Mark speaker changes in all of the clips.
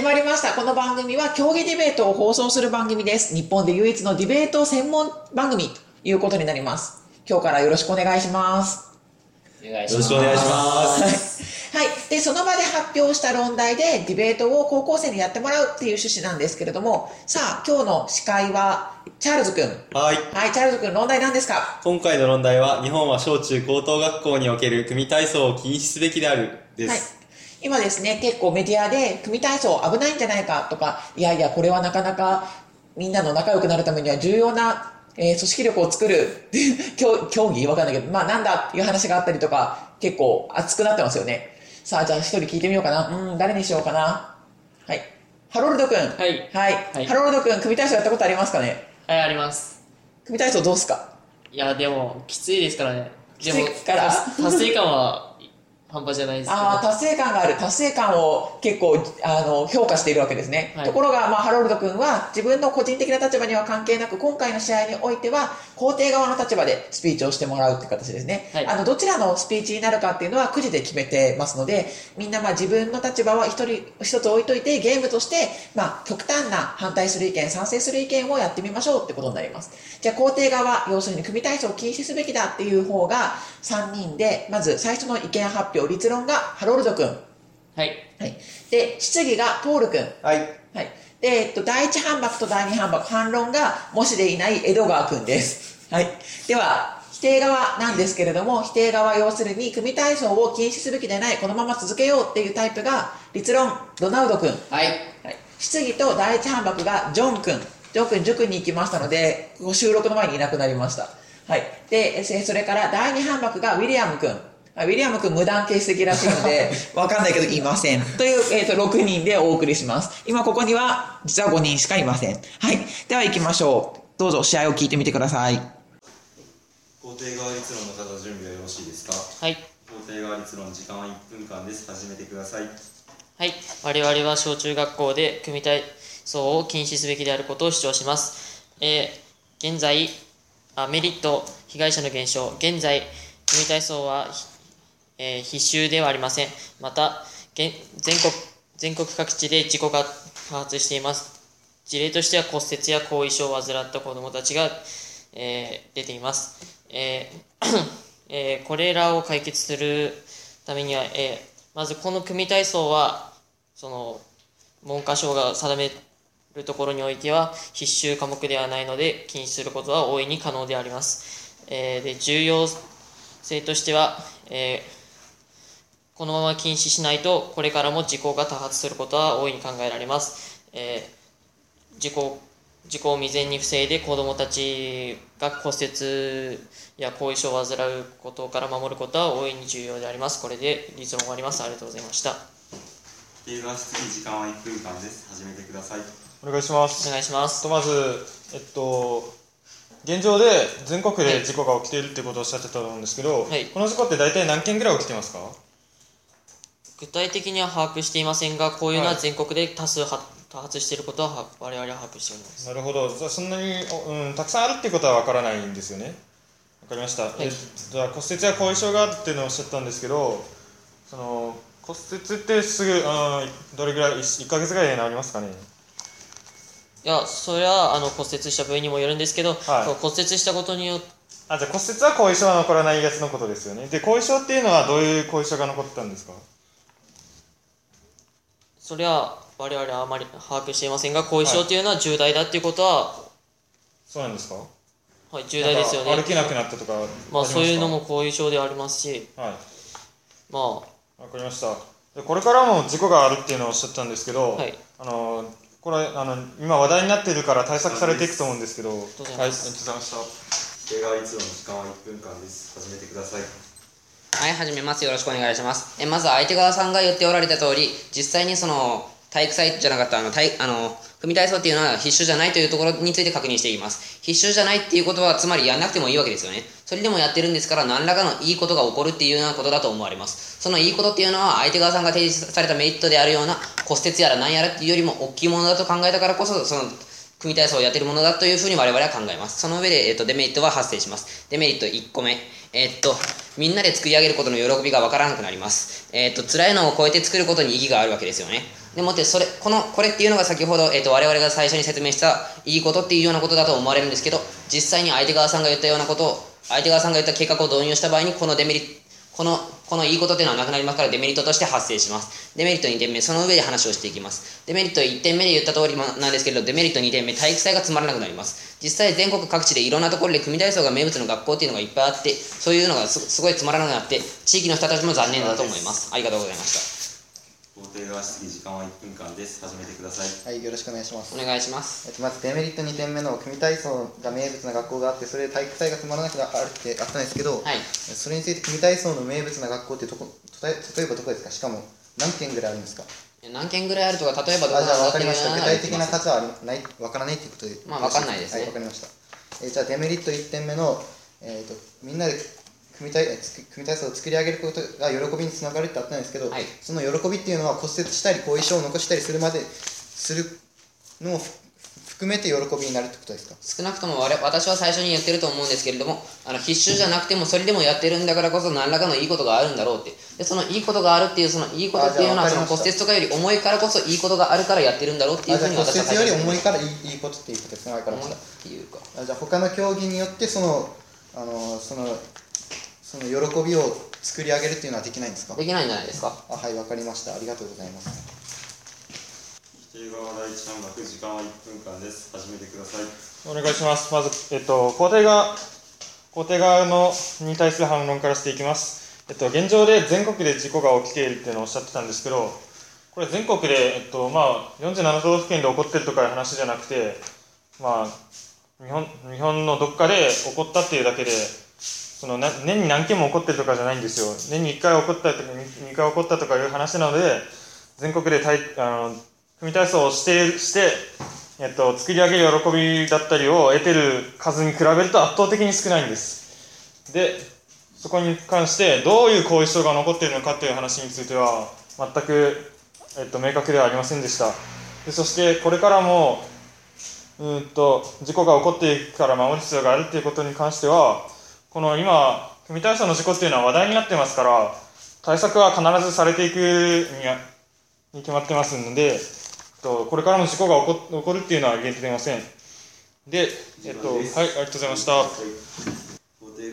Speaker 1: 義ディベートを放送する番組です。日本で唯一のディベート専門番組ということになります。今日からよろしくお願いします。
Speaker 2: お願いします。
Speaker 3: よろしくお願いします。
Speaker 1: はい。で、その場で発表した論題でディベートを高校生にやってもらうっていう趣旨なんですけれども、さあ、今日の司会は、チャールズくん。
Speaker 3: はい。
Speaker 1: はい、チャールズくん、論題何ですか？
Speaker 3: 今回の論題は、日本は小中高等学校における組体操を禁止すべきである、で
Speaker 1: はい
Speaker 3: す。。
Speaker 1: 今ですね、結構メディアで組体操危ないんじゃないかとか、いやいや、これはなかなかみんなの仲良くなるためには重要な、えー組織力を作る 競競技？わかんないけど、まあなんだっていう話があったりとか、結構熱くなってますよね。さあ、じゃあ一人聞いてみようかな。うん、誰にしようかな。はい。ハロルドくん。
Speaker 2: はい
Speaker 1: はい。
Speaker 2: はい
Speaker 1: ハロルドくん、組体操やったことありますかね？
Speaker 2: はい、あります。
Speaker 1: 組体操どうすか？
Speaker 2: いや、でも、きついですからね。でも達成感は半端じゃないですけど。
Speaker 1: ああ、達成感がある。達成感を結構、あの、評価しているわけですね。
Speaker 2: はい
Speaker 1: ところが、まあ、ハロルド君は、自分の個人的な立場には関係なく、今回の試合においては、肯定側の立場でスピーチをしてもらうって形ですね。
Speaker 2: はい
Speaker 1: あの、どちらのスピーチになるかっていうのは、くじで決めてますので、みんな、まあ、自分の立場は一人、一つ置いといて、ゲームとして、まあ、極端な反対する意見、賛成する意見をやってみましょうってことになります。じゃあ、肯定側、要するに組体操を禁止すべきだっていう方が3人で、まず最初の意見発表、立論がハロルド君。
Speaker 2: はい。
Speaker 1: はい。で、質疑がトール君。
Speaker 3: はい。
Speaker 1: はい。で、えっと、第一反駁と第二反駁、反論が、もしでいない江戸川君です。はい。では、否定側なんですけれども、否定側要するに、組体操を禁止すべきでない、このまま続けようっていうタイプが、立論、ロナウド君。
Speaker 4: はい。
Speaker 1: はい。質疑と第一反駁がジョン君。ジョン君、塾に行きましたので、収録の前にいなくなりました。はい。で、えそれから第二反駁がウィリアム君。はいウィリアム君無断欠席らしいので、わかんないけどいません。という、えっ、と、6人でお送りします。今ここには、実は5人しかいません。はい。では行きましょう。どうぞ試合を聞いてみてください。
Speaker 3: 肯定側立論の方準備はよろしいですか？
Speaker 2: はい。
Speaker 3: 肯定側立論、時間は1分間です。始めてください。
Speaker 2: はい。我々は小中学校で組体操を禁止すべきであることを主張します。えー現在、あメリット、被害者の減少。現在、組体操は、ひえー必修ではありません。また、全国、全国各地で事故が多発しています。事例としては骨折や後遺症を患った子どもたちが、えー出ています。えー えーこれらを解決するためには、えーまずこの組体操はその文科省が定めるところにおいては必修科目ではないので禁止することは大いに可能であります。えーで重要性としては、えーこのまま禁止しないとこれからも事故が多発することは大いに考えられます。えー事故事故を未然に防いで子どもたちが骨折や後遺症を患うことから守ることは大いに重要であります。これで立論終わります。ありがとうございました。
Speaker 3: 否定側質疑時間は1分間です。始めてください。
Speaker 5: お願いします。
Speaker 2: お願いします。
Speaker 5: とまず、えっと、現状で全国で事故が起きているってことをおっしゃってたと思うんですけど、
Speaker 2: はい
Speaker 5: この事故って大体何件ぐらい起きてますか？
Speaker 2: 具体的には把握していませんが、こういうのは
Speaker 5: はい
Speaker 2: 全国で多数は多発していることはは我々は把握しております。
Speaker 5: なるほど。じゃあそんなに、おうん、たくさんあるっていうことはわからないんですよね。わかりました。
Speaker 2: い
Speaker 5: えじゃあ骨折や後遺症があるっていうのをおっしゃったんですけど、その骨折ってすぐ、うん、どれぐらい 1, ヶ月ぐらいで治りますかね？
Speaker 2: いや、それはあの骨折した部位にもよるんですけど、
Speaker 5: はい
Speaker 2: 骨折したことによって、
Speaker 5: あ、じゃあ骨折は後遺症は残らないやつのことですよね。で、後遺症っていうのはどういう後遺症が残ってたんですか？
Speaker 2: それは我々はあまり把握していませんが、後遺症というのは重大だっていうことは、
Speaker 5: そうなんですか？
Speaker 2: はい、重大ですよね。
Speaker 5: 歩けなくなったとか
Speaker 2: まあ、そういうの
Speaker 5: も
Speaker 2: も後遺症でありますし、
Speaker 5: はい。
Speaker 2: まあ、
Speaker 5: わかりました。でこれからも事故があるっていうのをおっしゃったんですけど、
Speaker 2: はい。
Speaker 5: あのこれあの今話題になっているから対策されていくと思うんですけど。はいありがとうございました。
Speaker 3: 否定側立論の時間は1分間です。始めてください。
Speaker 4: はい、始めます。よろしくお願いします。えまず相手側さんが言っておられた通り、実際にその体育祭じゃなかったあの体あの組体操っていうのは必修じゃないというところについて確認していきます。必修じゃないっていうことはつまりやんなくてもいいわけですよね。それでもやってるんですから何らかのいいことが起こるっていうようなことだと思われます。そのいいことっていうのは相手側さんが提示されたメリットであるような骨折やら何やらっていうよりも大きいものだと考えたからこそその組体操をやってるものだというふうに我々は考えます。その上で、えっと、デメリットは発生します。デメリット1個目。えっと、みんなで作り上げることの喜びがわからなくなります。えっと、辛いのを超えて作ることに意義があるわけですよね。でもってそれこのこれっていうのが先ほど、えっ、と我々が最初に説明したいいことっていうようなことだと思われるんですけど実際に相手側さんが言ったようなことを相手側さんが言った計画を導入した場合にこのデメリットこのこのいいことっていうのはなくなりますからデメリットとして発生します。デメリット2点目その上で話をしていきます。デメリット1点目で言った通りなんですけれどデメリット2点目体育祭がつまらなくなります。実際全国各地でいろんなところで組体操が名物の学校っていうのがいっぱいあってそういうのがすすごいつまらなくなって地域の人たちも残念だと思います。ありがとうございました。
Speaker 3: 法廷側質疑時間は1分間です始めてください
Speaker 6: はい、よろしくお願いします。
Speaker 4: お願いします
Speaker 6: えっと、まずデメリット2点目の組体操が名物な学校があって、それで体育祭がつまらなくなるってあったんですけど、
Speaker 4: はい
Speaker 6: それについて組体操の名物な学校ってとこ、例えばどこですか？しかも何件ぐらいあるんですか？
Speaker 4: 何件ぐらいあるとか例えばどこ
Speaker 6: あ、じゃあ分かりま
Speaker 4: っ
Speaker 6: した。具
Speaker 4: ていうのは
Speaker 6: 体的な数はない、分からないということで。
Speaker 4: まあ分かんないですね
Speaker 6: はい、分かりました。えーじゃあデメリット1点目の、えー、とみんなで組体組体操を作り上げることが喜びにつながるってあったんですけど、
Speaker 4: はい。
Speaker 6: その喜びっていうのは骨折したり後遺症を残したりするまでするのをふ含めて喜びになるってことですか？
Speaker 4: 少なくとも私は最初に言ってると思うんですけれどもあの必修じゃなくてもそれでもやってるんだからこそ何らかのいいことがあるんだろうって。でそのいいことがあるっていうそのいいことっていうのはその骨折とかより重いからこそいいことがあるからやってるんだろうっていうふうに私は
Speaker 6: 骨折より重い
Speaker 4: い
Speaker 6: からいいいいことっていうことですね分かりまし
Speaker 4: っていうか。
Speaker 6: たあじゃあ他の競技によってそのあのそのその喜びを作り上げるっていうのはできないんですか？
Speaker 4: できないんじゃないですか？
Speaker 6: あはい分かりました。ありがとうございます。
Speaker 3: 否定側第一半幕時間は1分間です。始めてください。
Speaker 5: お願いします。まず、えっと、肯定側、肯定側のに対する反論からしていきます。えっと、現状で全国で事故が起きているっていうのをおっしゃってたんですけど、これ全国で、えっと、まあ、47都道府県で起こってるとかいう話じゃなくて、まあ、日本、日本のどっかで起こったっていうだけで、その年に何件も起こってるとかじゃないんですよ。年に1回起こったとか2回起こったとかいう話なので、全国で体あの組体操をしてして、えっと、作り上げる喜びだったりを得てる数に比べると圧倒的に少ないんです。で、そこに関してどういう後遺症が残っているのかっていう話については全く、えっと、明確ではありませんでした。でそしてこれからもうんと事故が起こっていくから守る必要があるっていうことに関してはこの今組体操の事故っていうのは話題になってますから対策は必ずされていくにに決まってますので、えっと、これからも事故が起こ起こるっていうのは限定でません。で、えっと、はい、ありがとうございました。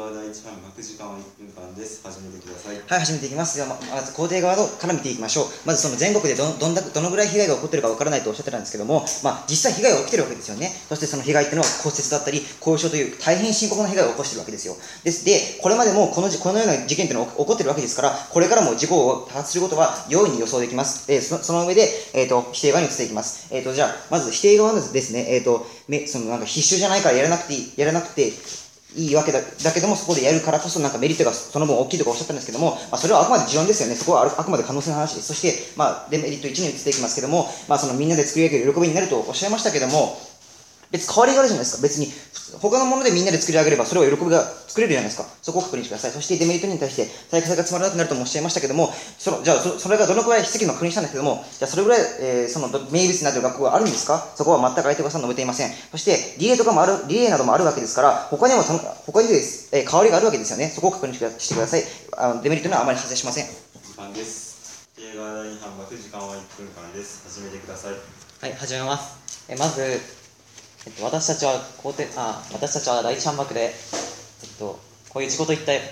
Speaker 3: 側第一半幕時間は1分間です始めてください
Speaker 7: はい、始めていきます。ではままず、肯定側から見ていきましょう。まず、その全国でどどんだどのぐらい被害が起こってるかわからないとおっしゃってたんですけども、まあ、実際被害が起きてるわけですよね。そしてその被害っていうのは骨折だったり、後遺症という大変深刻な被害を起こしてるわけですよ。ですで、これまでもこのじこのような事件っていうのは起こってるわけですから、これからも事故を多発することは容易に予想できます。えーそのその上で、えー、と否定側に移っていきます。えー、とじゃあ、まず否定側のですね、えー、とめそのなんか必修じゃないからやらなくていい、やらなくていいわけだだけども、そこでやるからこそなんかメリットがその分大きいとかおっしゃったんですけども、まあ、それはあくまで持論ですよね。そこはあくまで可能性の話です。そして、まあ、デメリット1に移っていきますけども、まあ、そのみんなで作り上げる喜びになるとおっしゃいましたけども、別に変わりがあるじゃないですか。別に、他のものでみんなで作り上げれば、それは喜びが作れるじゃないですか。そこを確認してください。そしてデメリットに対して、体育祭がつまらなくなるともおっしゃいましたけども、そのじゃあそ、それがどのくらい質疑の確認したんですけども、じゃあ、それぐらい、えーそのど名物になっている学校があるんですか？そこは全く相手がさん述べていません。そして、リレーとかもある、リレーなどもあるわけですから、他にもその、他にです、えー変わりがあるわけですよね。そこを確認してください。あのデメリットにはあまり発生しません。
Speaker 3: 時間です否定側第2半幕時間は1分間です始めてください
Speaker 8: はい、始めます。えまず、えっと、私たちは肯定あ私たちは第一反幕で、えっと、こういう事故といった、え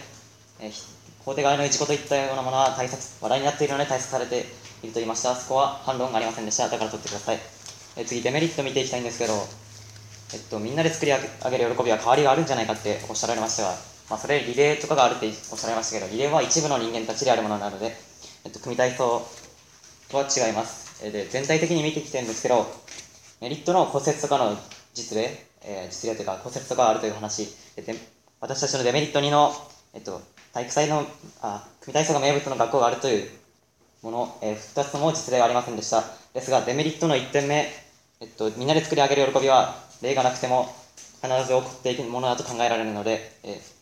Speaker 8: ーひ肯定側の事故といったようなものは対策話題になっているので対策されていると言いました。そこは反論がありませんでした。だから取ってください。え次、デメリット見ていきたいんですけど、えっと、みんなで作り上げる喜びは変わりがあるんじゃないかっておっしゃられましたが、まあ、それリレーとかがあるっておっしゃられましたけど、リレーは一部の人間たちであるものなので、えっと、組体操とは違います。で全体的に見てきてるんですけど、メリットの骨折とかの実例、えー実例というか骨折とかがあるという話、でで私たちのデメリット2の、えっと、体育祭の、あ、組体操が名物の学校があるというもの、え2つとも実例はありませんでした。ですが、デメリットの1点目、えっと、みんなで作り上げる喜びは、例がなくても必ず起こっていくものだと考えられるので、えー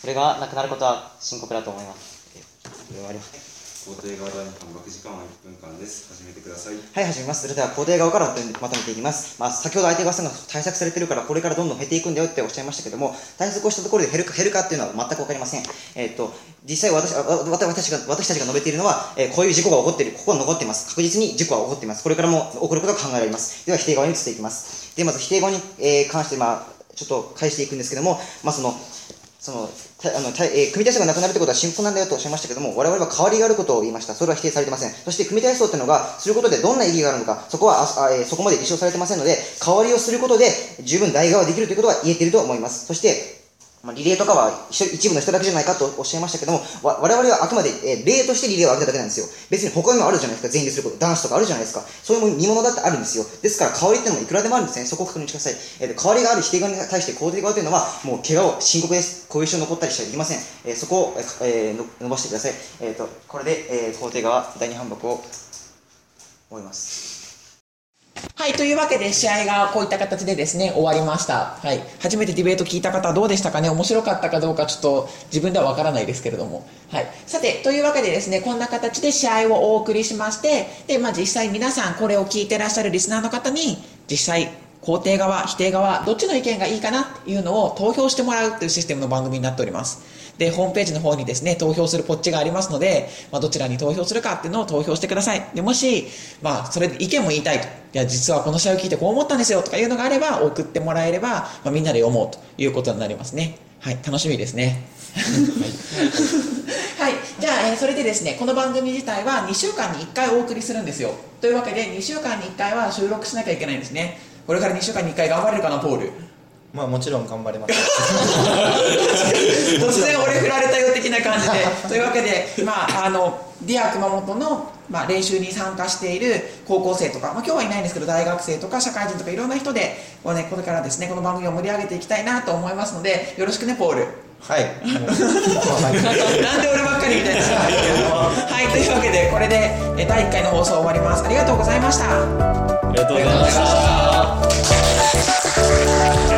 Speaker 8: それがなくなることは深刻だと思います。えーそれはあります。
Speaker 9: 法廷側第2反駁時間は1分間です。始めてください。
Speaker 7: はい、始めます。それでは、肯定側からまとめていきます。まあ、先ほど相手側さんが対策されてるから、これからどんどん減っていくんだよっておっしゃいましたけども、対策をしたところで減るか減るかっていうのは全く分かりません。えっ、と、実際私私私が私たちが述べているのは、えーこういう事故が起こっている、ここは残っています。確実に事故は起こっています。これからも起こることが考えられます。では、否定側に移っていきます。で、まず否定側に、えー関して、まあ、ちょっと返していくんですけども、まあ、その、そのたあのたえー組体操がなくなるということは深刻なんだよとおっしゃいましたけども、我々は代わりがあることを言いました。それは否定されてません。そして組体操というのが、することでどんな意義があるのか、そこはああ、えーそこまで立証されてませんので、代わりをすることで十分代替はできるということは言えていると思います。そして、まあ、リレーとかは一部の人だけじゃないかとおっしゃいましたけども、わ我々はあくまで、えー例としてリレーを挙げただけなんですよ。別に他にもあるじゃないですか、全員ですること。男子とかあるじゃないですか。そういう見物だってあるんですよ。ですから、代わりっていうのもいくらでもあるんですね。そこを確認してください。えーと代わりがある否定側に対して肯定側というのは、もう怪我を深刻です。後遺症残ったりしてはいけません。えーそこを、えー伸ばしてください。えーとこれで、えー肯定側、第二反駁を終えます。
Speaker 1: はい、というわけで試合がこういった形でですね、終わりました。はい。初めてディベート聞いた方はどうでしたかね？面白かったかどうかちょっと自分ではわからないですけれども。はい。さて、というわけでですね、こんな形で試合をお送りしまして、で、まあ実際皆さんこれを聞いてらっしゃるリスナーの方に、実際、肯定側、否定側、どっちの意見がいいかなっていうのを投票してもらうっていうシステムの番組になっております。で、ホームページの方にですね、投票するポッチがありますので、まあ、どちらに投票するかっていうのを投票してください。で、もし、まあ、それで意見も言いたいと。いや、実はこの試合を聞いてこう思ったんですよとかいうのがあれば、送ってもらえれば、まあ、みんなで読もうということになりますね。はい、楽しみですね。はい、じゃあ、えーそれでですね、この番組自体は2週間に1回お送りするんですよ。というわけで、2週間に1回は収録しなきゃいけないんですね。これから2週間に1回頑張れるかな、ポール。
Speaker 6: まあもちろん頑張れます。
Speaker 1: 突然俺振られたよ的な感じで。というわけで、まあ、あのディア熊本の、まあ、練習に参加している高校生とか、まあ、今日はいないんですけど大学生とか社会人とかいろんな人でこう、ね、これからですねこの番組を盛り上げていきたいなと思いますのでよろしくねポール。
Speaker 6: はい。
Speaker 1: なんで俺ばっかりみたいな。はいというわけでこれでえ第1回の放送終わります。ありがとうございました。
Speaker 3: ありがとうございました。Bye.